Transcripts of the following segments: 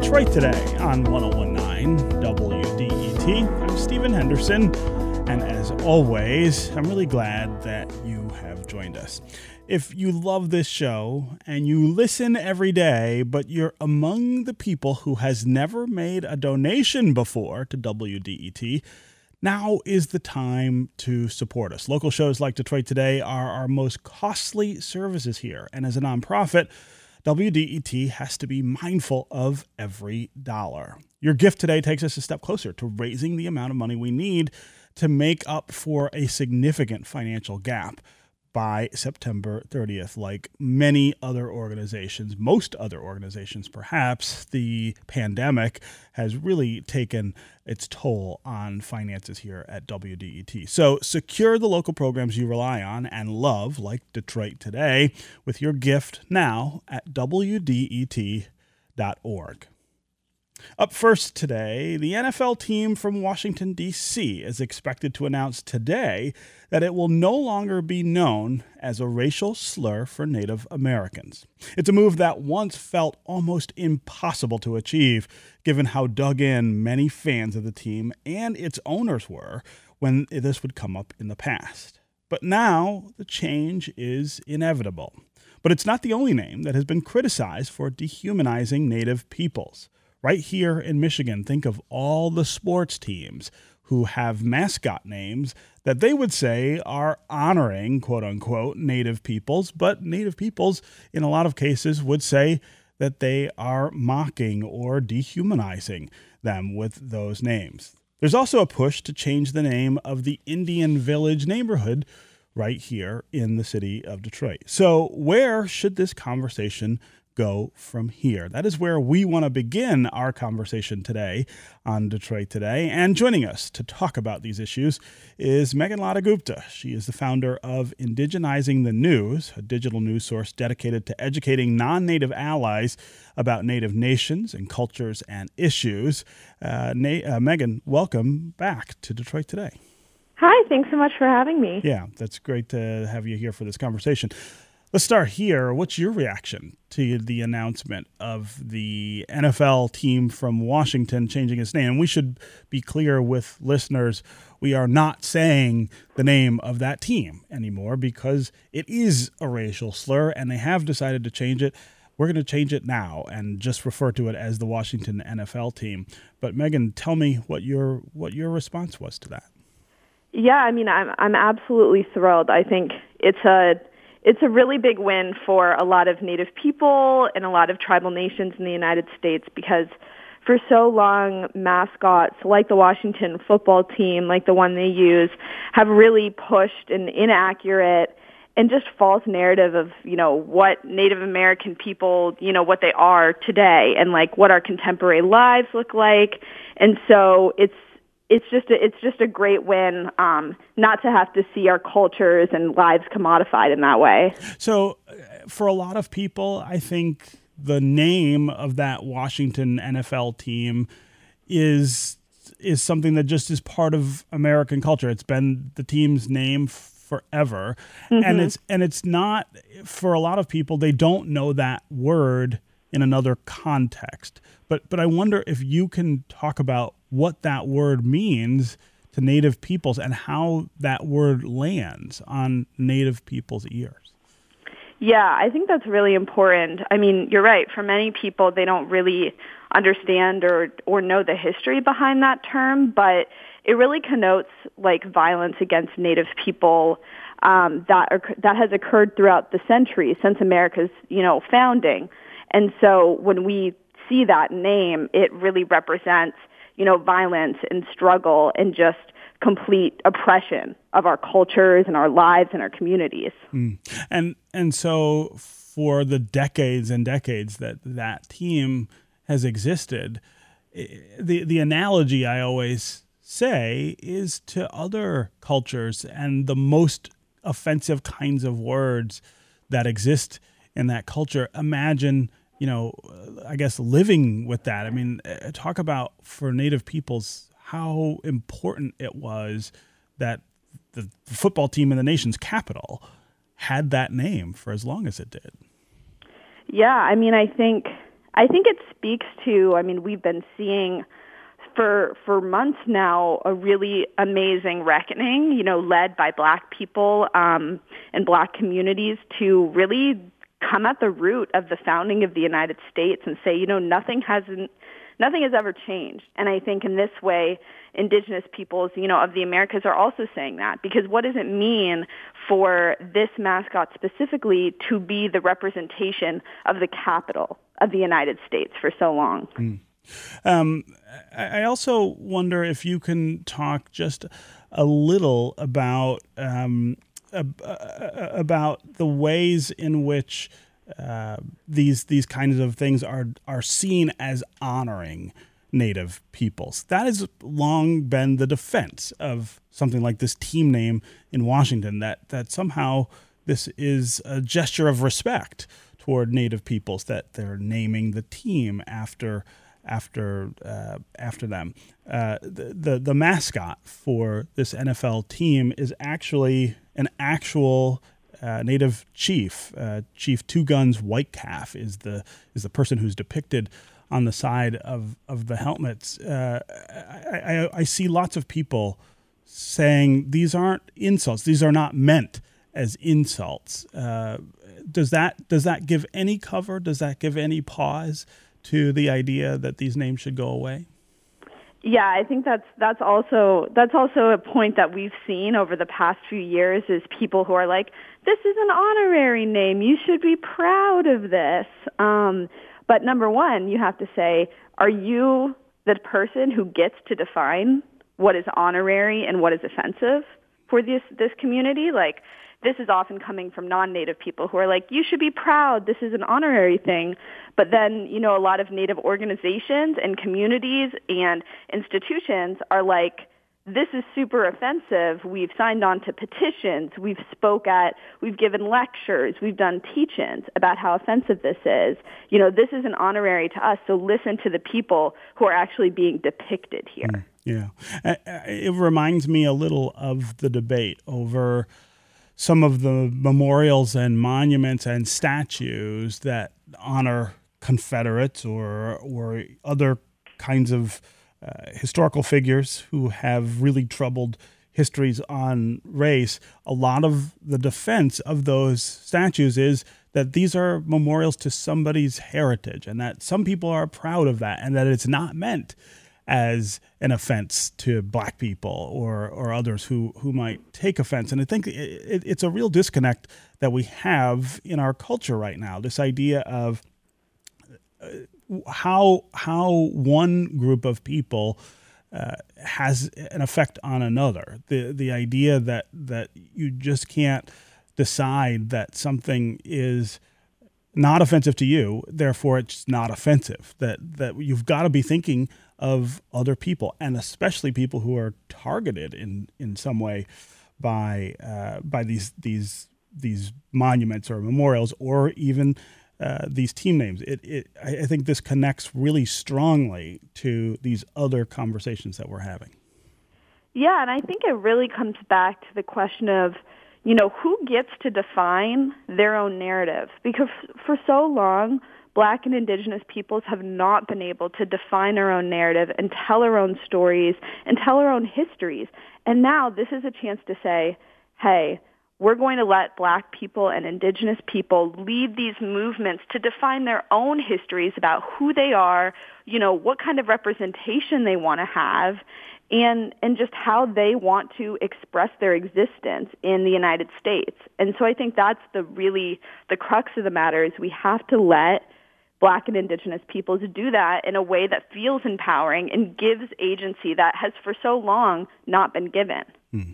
Detroit Today on 1019 WDET. I'm Stephen Henderson, and as always, I'm really glad that you have joined us. If you love this show and you listen every day, but you're among the people who has never made a donation before to WDET, now is the time to support us. Local shows like Detroit Today are our most costly services here, and as a nonprofit, WDET has to be mindful of every dollar. Your gift today takes us a step closer to raising the amount of money we need to make up for a significant financial gap by September 30th. Like many other organizations, most other organizations perhaps, the pandemic has really taken its toll on finances here at WDET. So secure the local programs you rely on and love, like Detroit Today, with your gift now at WDET.org. Up first today, the NFL team from Washington, D.C. is expected to announce today that it will no longer be known as a racial slur for Native Americans. It's a move that once felt almost impossible to achieve, given how dug in many fans of the team and its owners were when this would come up in the past. But now the change is inevitable. But it's not the only name that has been criticized for dehumanizing Native peoples right here in Michigan, think of all the sports teams who have mascot names that they would say are honoring, quote unquote, Native peoples, but Native peoples, in a lot of cases, would say that they are mocking or dehumanizing them with those names. There's also a push to change the name of the Indian Village neighborhood right here in the city of Detroit. So, where should this conversation go from here? That is where we want to begin our conversation today on Detroit Today. And joining us to talk about these issues is Megan Ladha Gupta. She is the founder of Indigenizing the News, a digital news source dedicated to educating non native allies about Native nations and cultures and issues. Uh, Na- uh, Megan, welcome back to Detroit Today. Hi, thanks so much for having me. Yeah, that's great to have you here for this conversation. Let's start here. What's your reaction to the announcement of the NFL team from Washington changing its name? And we should be clear with listeners we are not saying the name of that team anymore because it is a racial slur and they have decided to change it. We're going to change it now and just refer to it as the Washington NFL team. But Megan, tell me what your what your response was to that. Yeah, I mean, I'm I'm absolutely thrilled. I think it's a it's a really big win for a lot of Native people and a lot of tribal nations in the United States because for so long, mascots like the Washington football team, like the one they use, have really pushed an inaccurate and just false narrative of, you know, what Native American people, you know, what they are today and like what our contemporary lives look like. And so it's it's just a, it's just a great win um, not to have to see our cultures and lives commodified in that way. So, uh, for a lot of people, I think the name of that Washington NFL team is is something that just is part of American culture. It's been the team's name forever, mm-hmm. and it's and it's not for a lot of people. They don't know that word in another context. But but I wonder if you can talk about what that word means to native peoples and how that word lands on native people's ears. Yeah, I think that's really important. I mean, you're right. For many people, they don't really understand or or know the history behind that term, but it really connotes like violence against Native people um, that are, that has occurred throughout the centuries since America's you know founding. And so when we see that name, it really represents you know, violence and struggle and just complete oppression of our cultures and our lives and our communities. Mm. And and so for the decades and decades that that team has existed, the the analogy I always say is to other cultures and the most offensive kinds of words that exist in that culture. Imagine you know, I guess living with that. I mean, uh, talk about for Native peoples how important it was that the football team in the nation's capital had that name for as long as it did. Yeah, I mean, I think I think it speaks to, I mean, we've been seeing for for months now a really amazing reckoning, you know, led by black people um, and black communities to really come at the root of the founding of the United States and say, you know, nothing hasn't nothing has ever changed. And I think in this way, indigenous peoples, you know, of the Americas are also saying that because what does it mean for this mascot specifically to be the representation of the capital of the United States for so long? Mm. Um, I also wonder if you can talk just a little about um, about the ways in which uh, these these kinds of things are are seen as honoring native peoples. That has long been the defense of something like this team name in Washington. That that somehow this is a gesture of respect toward native peoples. That they're naming the team after after uh, after them. Uh, the, the the mascot for this NFL team is actually an actual uh, native chief. Uh, chief Two Guns White Calf is the is the person who's depicted on the side of of the helmets. Uh, I, I, I, see lots of people saying these aren't insults. These are not meant as insults. Uh, does that does that give any cover? Does that give any pause to the idea that these names should go away? Yeah, I think that's that's also that's also a point that we've seen over the past few years is people who are like, this is an honorary name. You should be proud of this. Um, but number one, you have to say, are you the person who gets to define what is honorary and what is offensive for this this community? Like, this is often coming from non-native people who are like, you should be proud. This is an honorary thing. But then, you know, a lot of native organizations and communities and institutions are like, this is super offensive. We've signed on to petitions. We've spoke at, we've given lectures. We've done teach-ins about how offensive this is. You know, this is an honorary to us. So listen to the people who are actually being depicted here. Mm, yeah. It reminds me a little of the debate over some of the memorials and monuments and statues that honor Confederates or or other kinds of uh, historical figures who have really troubled histories on race. A lot of the defense of those statues is that these are memorials to somebody's heritage and that some people are proud of that and that it's not meant as an offense to black people or or others who who might take offense. And I think it, it's a real disconnect that we have in our culture right now. This idea of uh, how how one group of people uh, has an effect on another. The the idea that that you just can't decide that something is not offensive to you, therefore it's not offensive. That that you've got to be thinking of other people, and especially people who are targeted in in some way by uh, by these these these monuments or memorials, or even uh, these team names. It, it I think this connects really strongly to these other conversations that we're having. Yeah, and I think it really comes back to the question of you know, who gets to define their own narrative? Because for so long, black and indigenous peoples have not been able to define our own narrative and tell our own stories and tell our own histories. And now this is a chance to say, hey, we're going to let black people and indigenous people lead these movements to define their own histories about who they are, you know, what kind of representation they want to have, and and just how they want to express their existence in the United States. And so I think that's the really the crux of the matter is we have to let black and indigenous peoples do that in a way that feels empowering and gives agency that has for so long not been given. Hmm.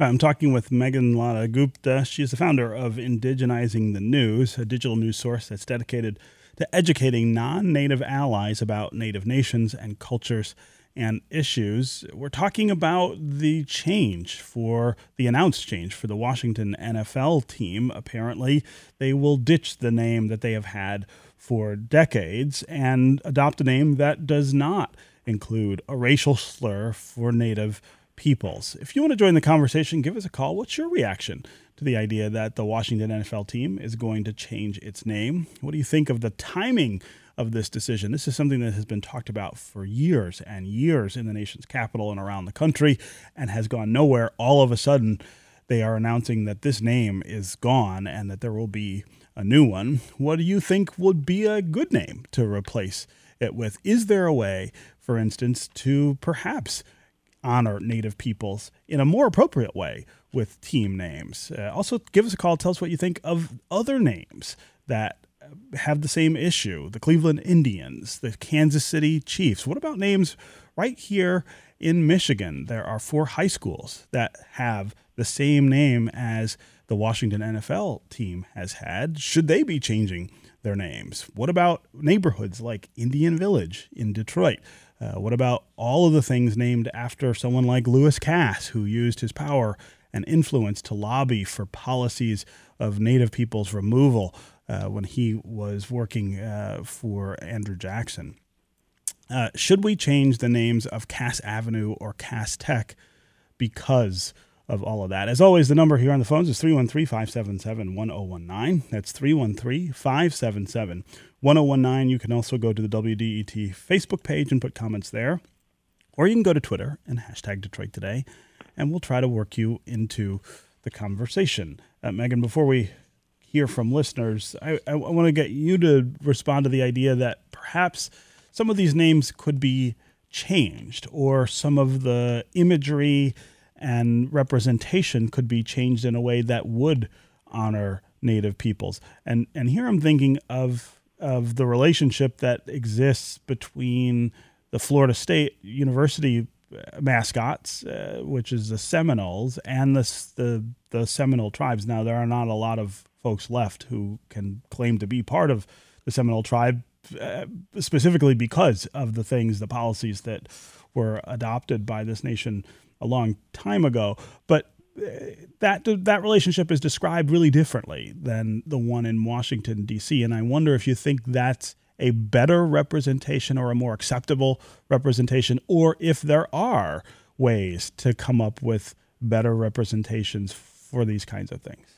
I'm talking with Megan Lata Gupta. She's the founder of Indigenizing the News, a digital news source that's dedicated to educating non native allies about native nations and cultures and issues. We're talking about the change for the announced change for the Washington NFL team. Apparently, they will ditch the name that they have had for decades and adopt a name that does not include a racial slur for Native peoples. If you want to join the conversation, give us a call. What's your reaction to the idea that the Washington NFL team is going to change its name? What do you think of the timing of this decision. This is something that has been talked about for years and years in the nation's capital and around the country and has gone nowhere. All of a sudden, they are announcing that this name is gone and that there will be a new one. What do you think would be a good name to replace it with? Is there a way, for instance, to perhaps honor Native peoples in a more appropriate way with team names? Uh, also, give us a call. Tell us what you think of other names that have the same issue the Cleveland Indians, the Kansas City Chiefs. What about names right here in Michigan? There are four high schools that have the same name as the Washington NFL team has had. Should they be changing their names? What about neighborhoods like Indian Village in Detroit? Uh, what about all of the things named after someone like Lewis Cass, who used his power and influence to lobby for policies of Native peoples' removal when he was working uh, for Andrew Jackson? Uh, should we change the names of Cass Avenue or Cass Tech because of all of that. As always, the number here on the phones is 313 577 1019. That's 313 577 1019. You can also go to the WDET Facebook page and put comments there. Or you can go to Twitter and hashtag Detroit Today, and we'll try to work you into the conversation. Uh, Megan, before we hear from listeners, I, I want to get you to respond to the idea that perhaps some of these names could be changed or some of the imagery and representation could be changed in a way that would honor native peoples. And and here I'm thinking of of the relationship that exists between the Florida State University mascots, uh, which is the Seminoles, and the, the the Seminole tribes. Now there are not a lot of folks left who can claim to be part of the Seminole tribe, uh, specifically because of the things, the policies that were adopted by this nation a long time ago, but uh, that that relationship is described really differently than the one in Washington D.C. And I wonder if you think that's a better representation or a more acceptable representation, or if there are ways to come up with better representations for these kinds of things.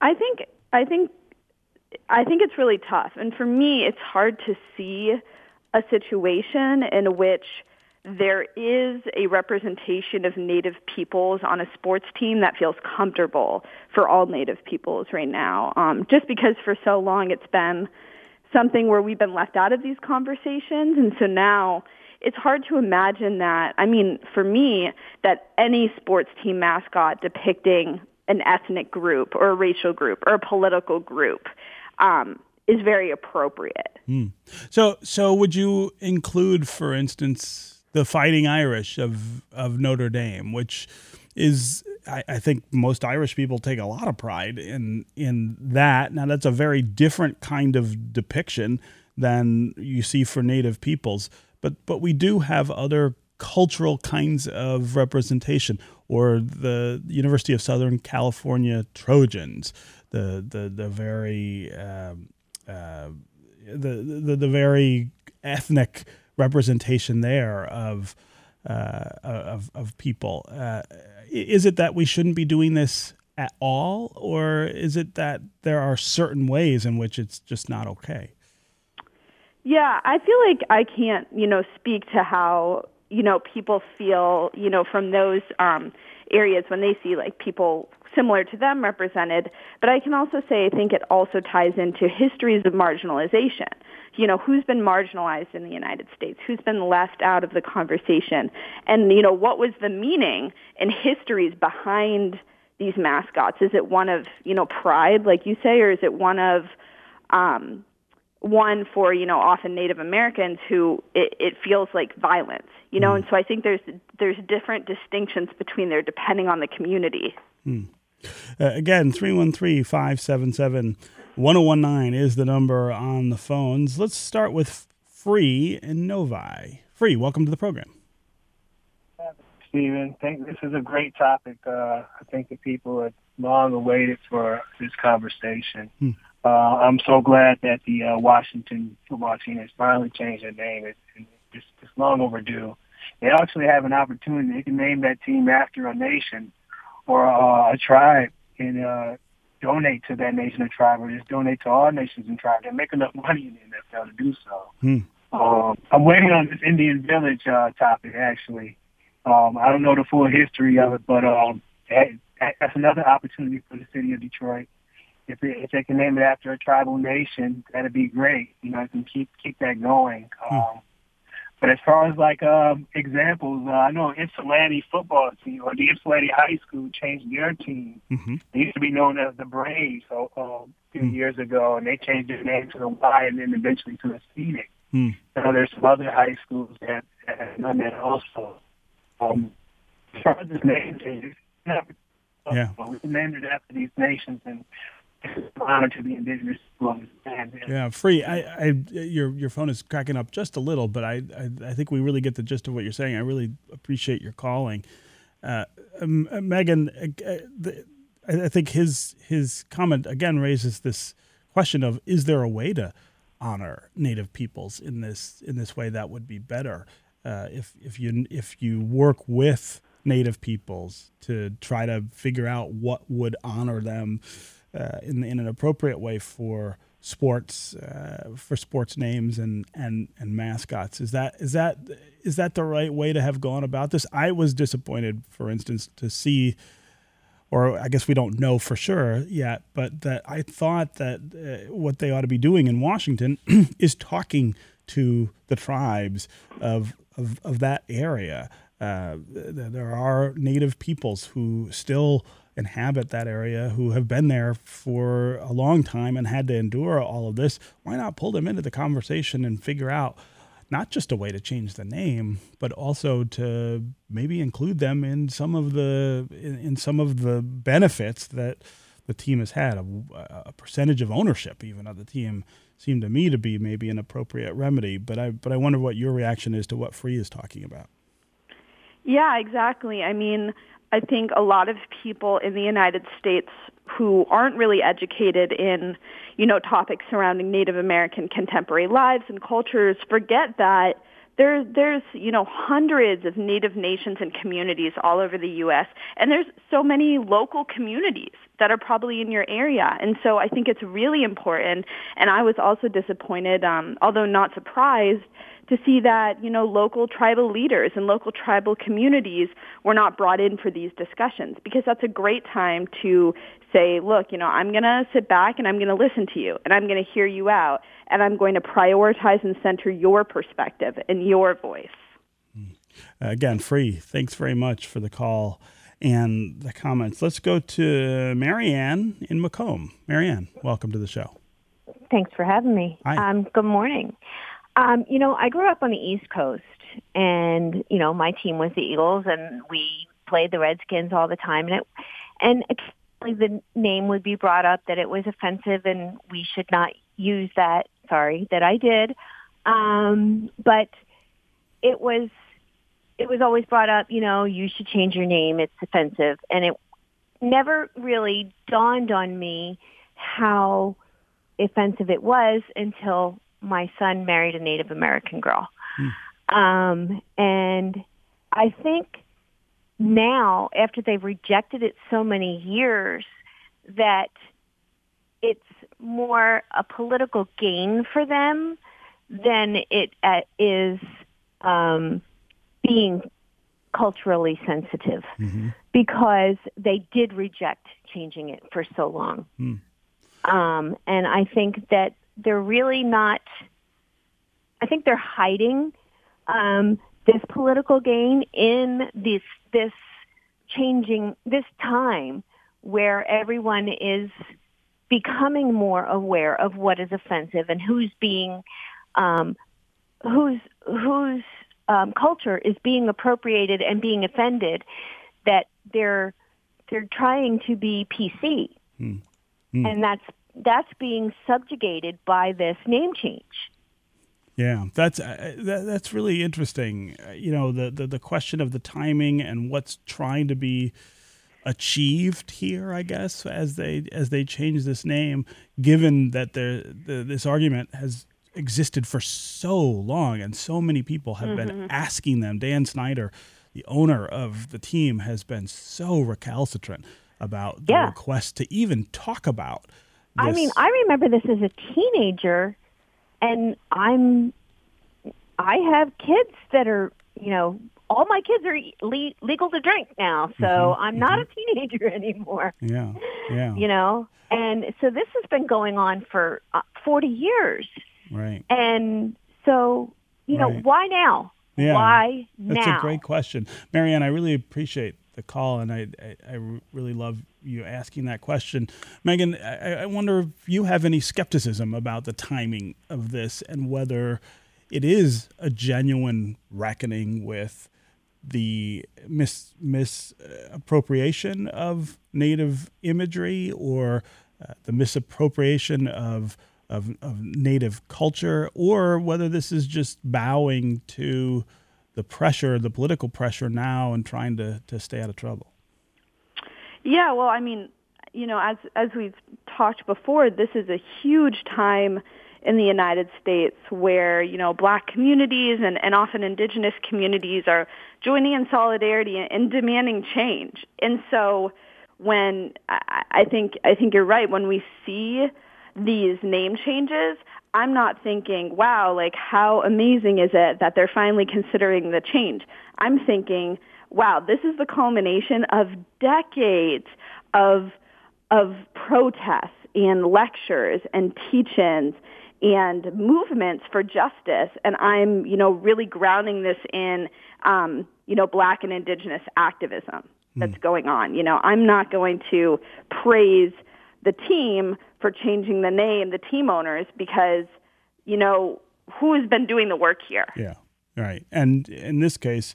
I think I think I think it's really tough, and for me, it's hard to see a situation in which there is a representation of Native peoples on a sports team that feels comfortable for all Native peoples right now. Um, just because for so long it's been something where we've been left out of these conversations, and so now it's hard to imagine that. I mean, for me, that any sports team mascot depicting an ethnic group or a racial group or a political group um, is very appropriate. Mm. So, so would you include, for instance? the Fighting Irish of of Notre Dame, which is I, I, think most Irish people take a lot of pride in in that. Now that's a very different kind of depiction than you see for Native peoples, but but we do have other cultural kinds of representation, or the University of Southern California Trojans, the the the very uh, uh, the, the the very ethnic representation there of uh, of of people. Uh, is it that we shouldn't be doing this at all, or is it that there are certain ways in which it's just not okay? Yeah, I feel like I can't, you know, speak to how you know people feel, you know, from those um, areas when they see like people similar to them represented. But I can also say I think it also ties into histories of marginalization. You know, who's been marginalized in the United States? Who's been left out of the conversation? And, you know, what was the meaning and histories behind these mascots? Is it one of, you know, pride, like you say, or is it one of, um, one for you know often Native Americans who it, it feels like violence, you know, mm. and so I think there's there's different distinctions between there depending on the community. Mm. Uh, again, 313 577 1019 is the number on the phones. Let's start with Free in Novi. Free, welcome to the program. Stephen, I think this is a great topic. Uh, I think the people have long awaited for this conversation. Hmm. Uh, I'm so glad that the uh, Washington football team has finally changed their name. It's, it's, it's long overdue. They actually have an opportunity. They can name that team after a nation or uh, a tribe in uh, donate to that nation of tribe or just donate to all nations and tribe. They make enough money in the NFL to do so. Hmm. Um, I'm waiting on this Indian Village uh, topic actually. Um, I don't know the full history of it, but um, that, that's another opportunity for the city of Detroit. If, it, if they can name it after a tribal nation, that'd be great. You know, I can keep keep that going. Hmm. Um, but as far as like um, examples, uh, I know Ypsilanti football team or the Ypsilanti High School changed their team. Mm-hmm. They used to be known as the Braves so, um, a few Hmm. years ago, and they changed their name to the Y and then eventually to the Phoenix. Hmm. So there's some other high schools that that have done that also. Um, as far as this name changes, Yeah. we can name it after these nations, and honor to the indigenous people of this land. Yeah, free. I, I, your your phone is cracking up just a little, but I, I, I think we really get the gist of what you're saying. I really appreciate your calling, uh, um, uh, Megan. Uh, the, I I think his his comment again raises this question of: Is there a way to honor Native peoples in this in this way that would be better? Uh, if if you if you work with Native peoples to try to figure out what would honor them in in an appropriate way for sports uh, for sports names and and and mascots is that is that is that the right way to have gone about this i was disappointed for instance to see or I guess we don't know for sure yet, but that I thought that uh, what they ought to be doing in Washington is talking to the tribes of of, of that area. Uh, th- there are native peoples who still inhabit that area who have been there for a long time and had to endure all of this. Why not pull them into the conversation and figure out not just a way to change the name, but also to maybe include them in some of the in, in some of the benefits that the team has had. A, uh, a percentage of ownership, even of the team, seemed to me to be maybe an appropriate remedy. But I but I wonder what your reaction is to what Free is talking about. Yeah, exactly. I mean, I think a lot of people in the United States who aren't really educated in, you know, topics surrounding Native American contemporary lives and cultures forget that there, there's, you know, hundreds of Native nations and communities all over the U.S. And there's so many local communities that are probably in your area. And so I think it's really important. And I was also disappointed, um, although not surprised, to see that, you know, local tribal leaders and local tribal communities were not brought in for these discussions because that's a great time to say, look, you know, I'm going to sit back and I'm going to listen to you and I'm going to hear you out and I'm going to prioritize and center your perspective and your voice. Again, free. Thanks very much for the call and the comments. Let's go to Marianne in Macomb. Marianne, welcome to the show. Thanks for having me. Hi. Um, good morning. Um, you know, I grew up on the East Coast, and you know, my team was the Eagles, and we played the Redskins all the time, and it, and occasionally the name would be brought up that it was offensive, and we should not use that. Sorry that I did, um, but it was it was always brought up. You know, you should change your name; it's offensive, and it never really dawned on me how offensive it was until my son married a Native American girl. Um, and I think now, after they've rejected it so many years, that it's more a political gain for them than it uh, is um, being culturally sensitive because they did reject changing it for so long. Um, and I think that they're really not, I think they're hiding um, this political gain in this, this changing, this time where everyone is becoming more aware of what is offensive and who's being, um, whose, whose um, culture is being appropriated and being offended, that they're, they're trying to be PC and that's that's being subjugated by this name change. Yeah, that's uh, that, that's really interesting. Uh, you know, the, the the question of the timing and what's trying to be achieved here, I guess, as they as they change this name, given that the, the this argument has existed for so long and so many people have been asking them. Dan Snyder, the owner of the team, has been so recalcitrant about the Yeah. request to even talk about. I mean, I remember this as a teenager, and I'm, I have kids that are, you know, all my kids are le- legal to drink now, so Mm-hmm, I'm not a teenager anymore. yeah, yeah, You know, and so this has been going on for uh, 40 years, right. and so you know, Right. why now? Yeah. Why That's a great question, Marianne. I really appreciate the call, and I, I, I really love you asking that question, Megan. I, I wonder if you have any skepticism about the timing of this and whether it is a genuine reckoning with the mis misappropriation of native imagery or uh, the misappropriation of, of of native culture, or whether this is just bowing to the pressure, the political pressure now, and trying to to stay out of trouble. Yeah, well, I mean, you know, as as we've talked before, this is a huge time in the United States where, you know, black communities and, and often indigenous communities are joining in solidarity and, and demanding change. And so when I, I think I think you're right, when we see these name changes, I'm not thinking, wow, like how amazing is it that they're finally considering the change. I'm thinking, wow, this is the culmination of decades of of protests and lectures and teach-ins and movements for justice. And i'm you know really grounding this in um, you know black and indigenous activism that's going on. You know i'm not going to praise the team for changing the name the team owners because you know who has been doing the work here Yeah, right. And in this case,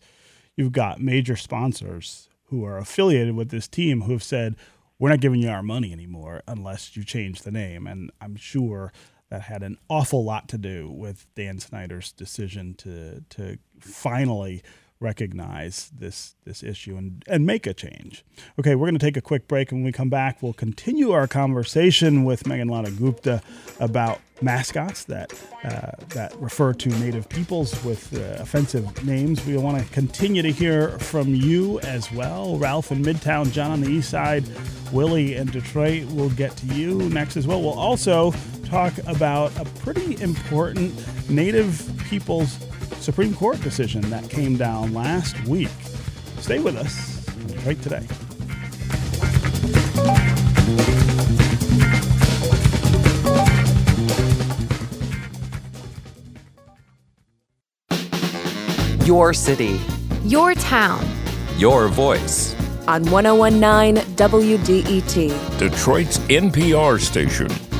you've got major sponsors who are affiliated with this team who have said, "We're not giving you our money anymore unless you change the name." And I'm sure that had an awful lot to do with Dan Snyder's decision to to finally recognize this this issue and and make a change. Okay, we're going to take a quick break and when we come back we'll continue our conversation with Megan Lana Gupta about mascots that uh, that refer to native peoples with uh, offensive names. We want to continue to hear from you as well. Ralph in Midtown, John on the East Side, Willie in Detroit. We'll get to you next as well. We'll also talk about a pretty important native peoples Supreme Court decision that came down last week. Stay with us right today. Your city Your town. Your voice. on 1019 WDET. Detroit's NPR station.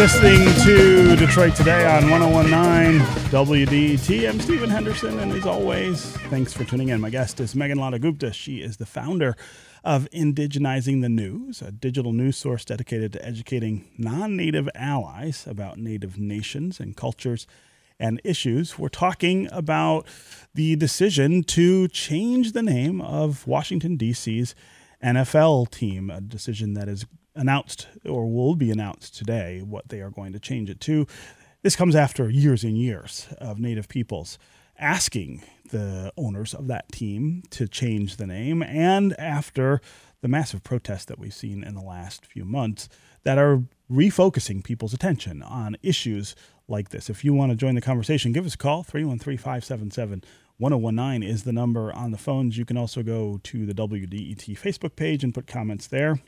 Listening to Detroit Today on 1019 WDET. I'm Stephen Henderson, and as always, thanks for tuning in. My guest is Megan Lada Gupta. She is the founder of Indigenizing the News, a digital news source dedicated to educating non native allies about native nations and cultures and issues. We're talking about the decision to change the name of Washington, D.C.'s NFL team, a decision that is announced or will be announced today what they are going to change it to. This comes after years and years of Native peoples asking the owners of that team to change the name, and after the massive protests that we've seen in the last few months that are refocusing people's attention on issues like this. If you want to join the conversation, give us a call 313 577 1019 is the number on the phones. You can also go to the WDET Facebook page and put comments there,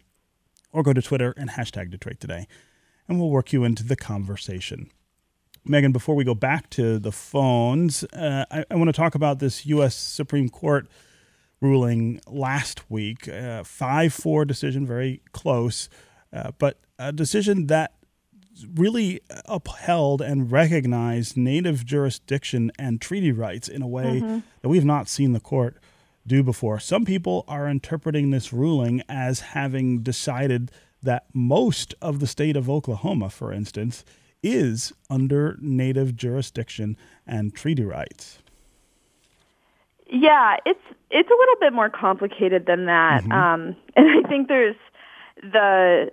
or go to Twitter and hashtag Detroit Today, and we'll work you into the conversation. Megan, before we go back to the phones, uh, I, I want to talk about this U.S. Supreme Court ruling last week. Uh, 5 4 decision, very close, uh, but a decision that really upheld and recognized native jurisdiction and treaty rights in a way that we've not seen the court do before. Some people are interpreting this ruling as having decided that most of the state of Oklahoma, for instance, is under native jurisdiction and treaty rights. Yeah, it's it's a little bit more complicated than that, um, and I think there's the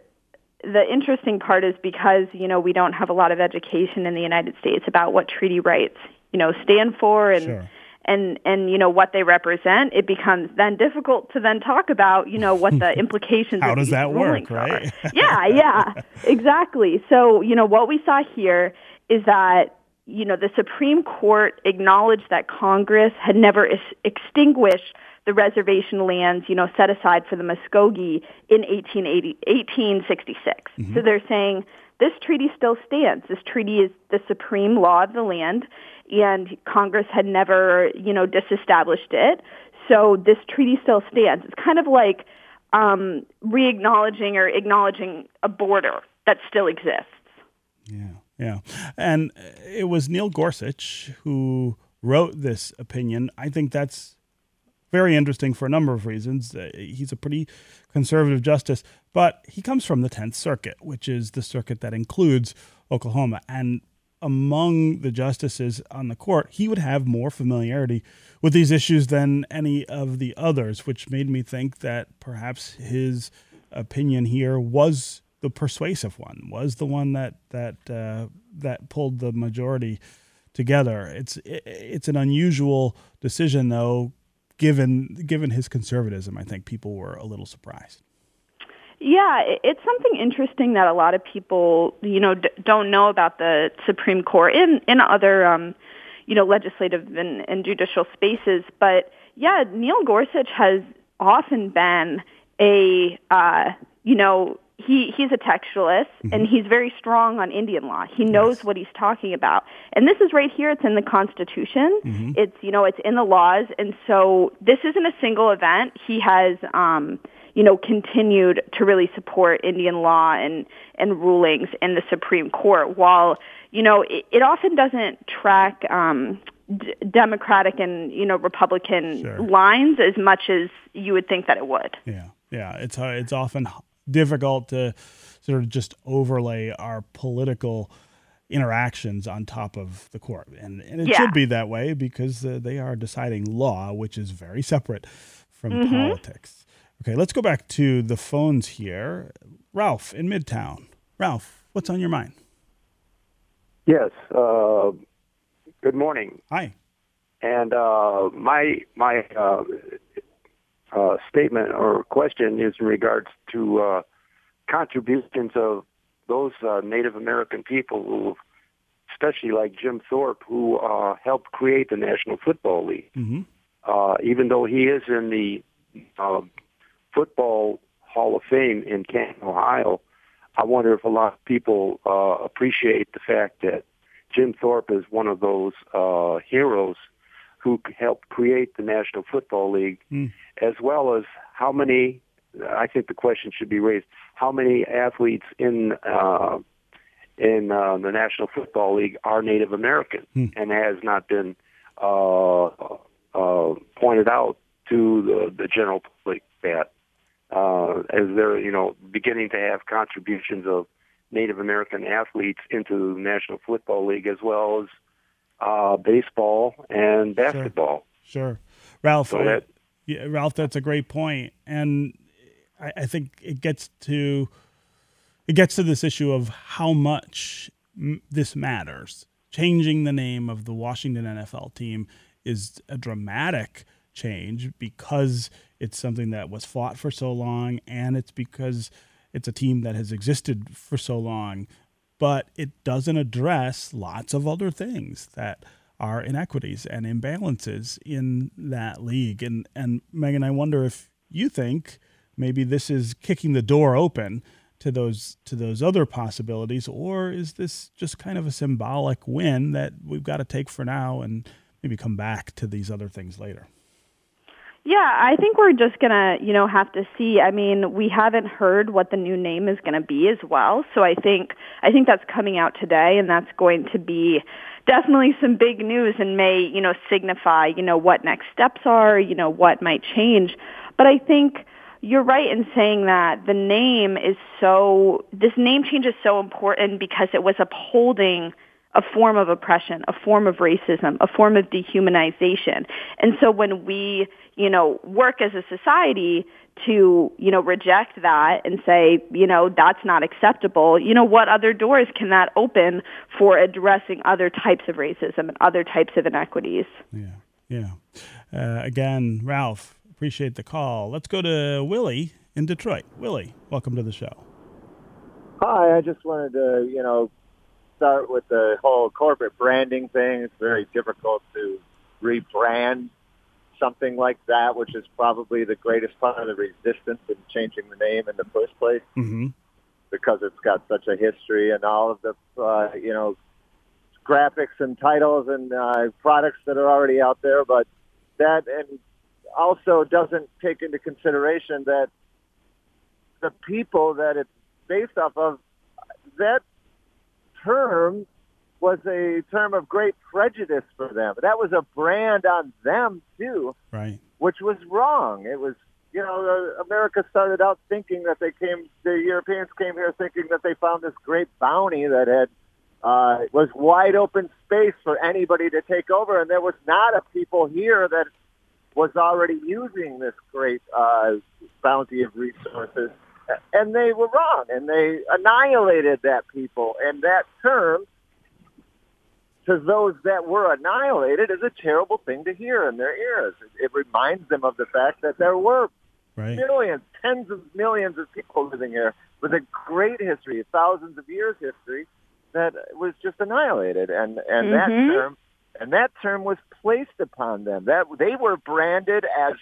the interesting part is because you know we don't have a lot of education in the United States about what treaty rights you know stand for and Sure. And and you know what they represent. It becomes then difficult to then talk about you know what the implications. Are. How does that work, right? Yeah, yeah, exactly. So you know what we saw here is that you know the Supreme Court acknowledged that Congress had never is- extinguished the reservation lands, you know, set aside for the Muskogee in 1880, 1866. Mm-hmm. So they're saying this treaty still stands. This treaty is the supreme law of the land, and Congress had never, you know, disestablished it. So this treaty still stands. It's kind of like um, re-acknowledging or acknowledging a border that still exists. Yeah, yeah. And it was Neil Gorsuch who wrote this opinion. I think that's very interesting for a number of reasons. Uh, he's a pretty conservative justice, but he comes from the 10th Circuit, which is the circuit that includes Oklahoma. And among the justices on the court, he would have more familiarity with these issues than any of the others, which made me think that perhaps his opinion here was the persuasive one, was the one that that uh, that pulled the majority together. It's it, it's an unusual decision, though, given given his conservatism. I think people were a little surprised. Yeah, it- it's something interesting that a lot of people, you know, d- don't know about the Supreme Court in in other, um, you know, legislative and, and judicial spaces. But yeah, Neil Gorsuch has often been a, uh, you know, he he's a textualist and he's very strong on Indian law. He knows what he's talking about. And this is right here. It's in the Constitution. It's you know it's in the laws. And so this isn't a single event. He has. Um, you know, continued to really support Indian law and, and rulings in the Supreme Court. While, you know, it, it often doesn't track um, d- Democratic and, you know, Republican Sure. lines as much as you would think that it would. Yeah, yeah. It's uh, it's often difficult to sort of just overlay our political interactions on top of the court, and and it Yeah. should be that way because uh, they are deciding law, which is very separate from Mm-hmm. politics. Okay, let's go back to the phones here. Ralph in Midtown. Ralph, what's on your mind? Yes. Uh, good morning. Hi. And uh, my my uh, uh, statement or question is in regards to uh, contributions of those uh, Native American people who, especially like Jim Thorpe, who uh, helped create the National Football League. Mhm. Uh, even though he is in the uh, Football Hall of Fame in Canton, Ohio, I wonder if a lot of people uh, appreciate the fact that Jim Thorpe is one of those uh, heroes who helped create the National Football League, Mm. as well as how many. I think the question should be raised: How many athletes in uh, in uh, the National Football League are Native American, Hmm. and has not been uh, uh, pointed out to the, the general public that uh, as they're you know beginning to have contributions of Native American athletes into the National Football League as well as uh, baseball and basketball. Sure, Ralph. So that- yeah, Ralph, that's a great point, and I, I think it gets to it gets to this issue of how much m- this matters. Changing the name of the Washington NFL team is a dramatic change because it's something that was fought for so long, and it's because it's a team that has existed for so long but it doesn't address lots of other things that are inequities and imbalances in that league. And and Megan, I wonder if you think maybe this is kicking the door open to those to those other possibilities, or is this just kind of a symbolic win that we've got to take for now and maybe come back to these other things later? Yeah, I think we're just gonna, you know, have to see. I mean, we haven't heard what the new name is gonna be as well. So I think I think that's coming out today and that's going to be definitely some big news and may, you know, signify, you know, what next steps are, you know, what might change. But I think you're right in saying that the name is so this name change is so important because it was upholding a form of oppression, a form of racism, a form of dehumanization. And so when we, you know, work as a society to, you know, reject that and say, you know, that's not acceptable, you know, what other doors can that open for addressing other types of racism and other types of inequities? Yeah, yeah. Uh, again, Ralph, appreciate the call. Let's go to Willie in Detroit. Willie, welcome to the show. Hi, I just wanted to, you know, start with the whole corporate branding thing. It's very difficult to rebrand something like that, which is probably the greatest part of the resistance in changing the name in the first place, mm-hmm. because it's got such a history and all of the, uh, you know, graphics and titles and uh, products that are already out there. But that and also doesn't take into consideration that the people that it's based off of, that term was a term of great prejudice for them. That was a brand on them too, right? Which was wrong. It was, you know, uh, America started out thinking that they came, the Europeans came here thinking that they found this great bounty that had uh, was wide open space for anybody to take over, and there was not a people here that was already using this great uh, bounty of resources, and they were wrong, and they annihilated that people, and that term to those that were annihilated is a terrible thing to hear in their ears. It, it reminds them of the fact that there were right. millions, tens of millions of people living here with a great history, thousands of years history that was just annihilated, and and mm-hmm. that term and that term was placed upon them. That they were branded as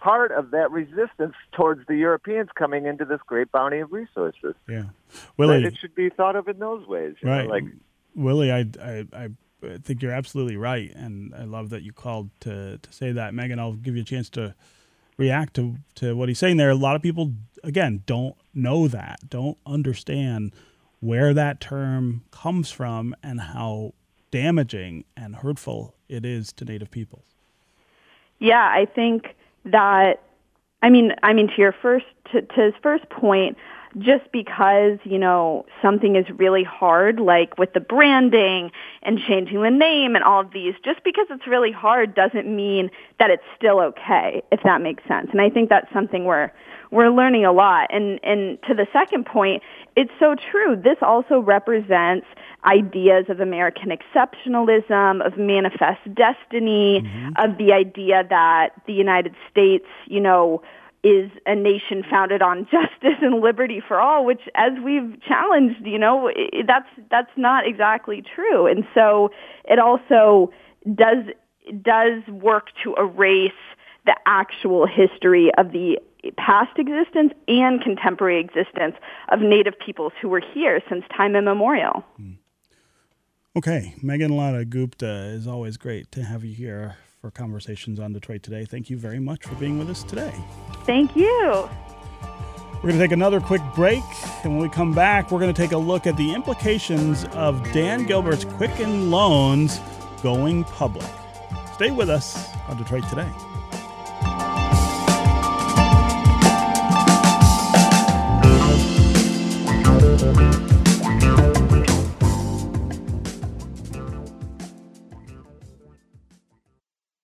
part of that resistance towards the Europeans coming into this great bounty of resources. Yeah, Willie, it should be thought of in those ways. right, know, like Willie, I, I, I I think you're absolutely right, and I love that you called to to say that. Megan, I'll give you a chance to react to to what he's saying there. A lot of people, again, don't know that, don't understand where that term comes from and how damaging and hurtful it is to Native peoples. Yeah, I think that. I mean, I mean to your first to, to his first point just because, you know, something is really hard, like with the branding and changing the name and all of these, just because it's really hard doesn't mean that it's still okay, if that makes sense. And I think that's something we're, we're learning a lot. And, and to the second point, it's so true. This also represents ideas of American exceptionalism, of manifest destiny, mm-hmm. of the idea that the United States, you know, is a nation founded on justice and liberty for all, which, as we've challenged, you know, that's that's not exactly true. And so it also does does work to erase the actual history of the past existence and contemporary existence of Native peoples who were here since time immemorial. Okay, Megan Latta Gupta is always great to have you here for conversations on Detroit today. Thank you very much for being with us today. Thank you. We're going to take another quick break, and when we come back, we're going to take a look at the implications of Dan Gilbert's Quicken Loans going public. Stay with us on Detroit Today.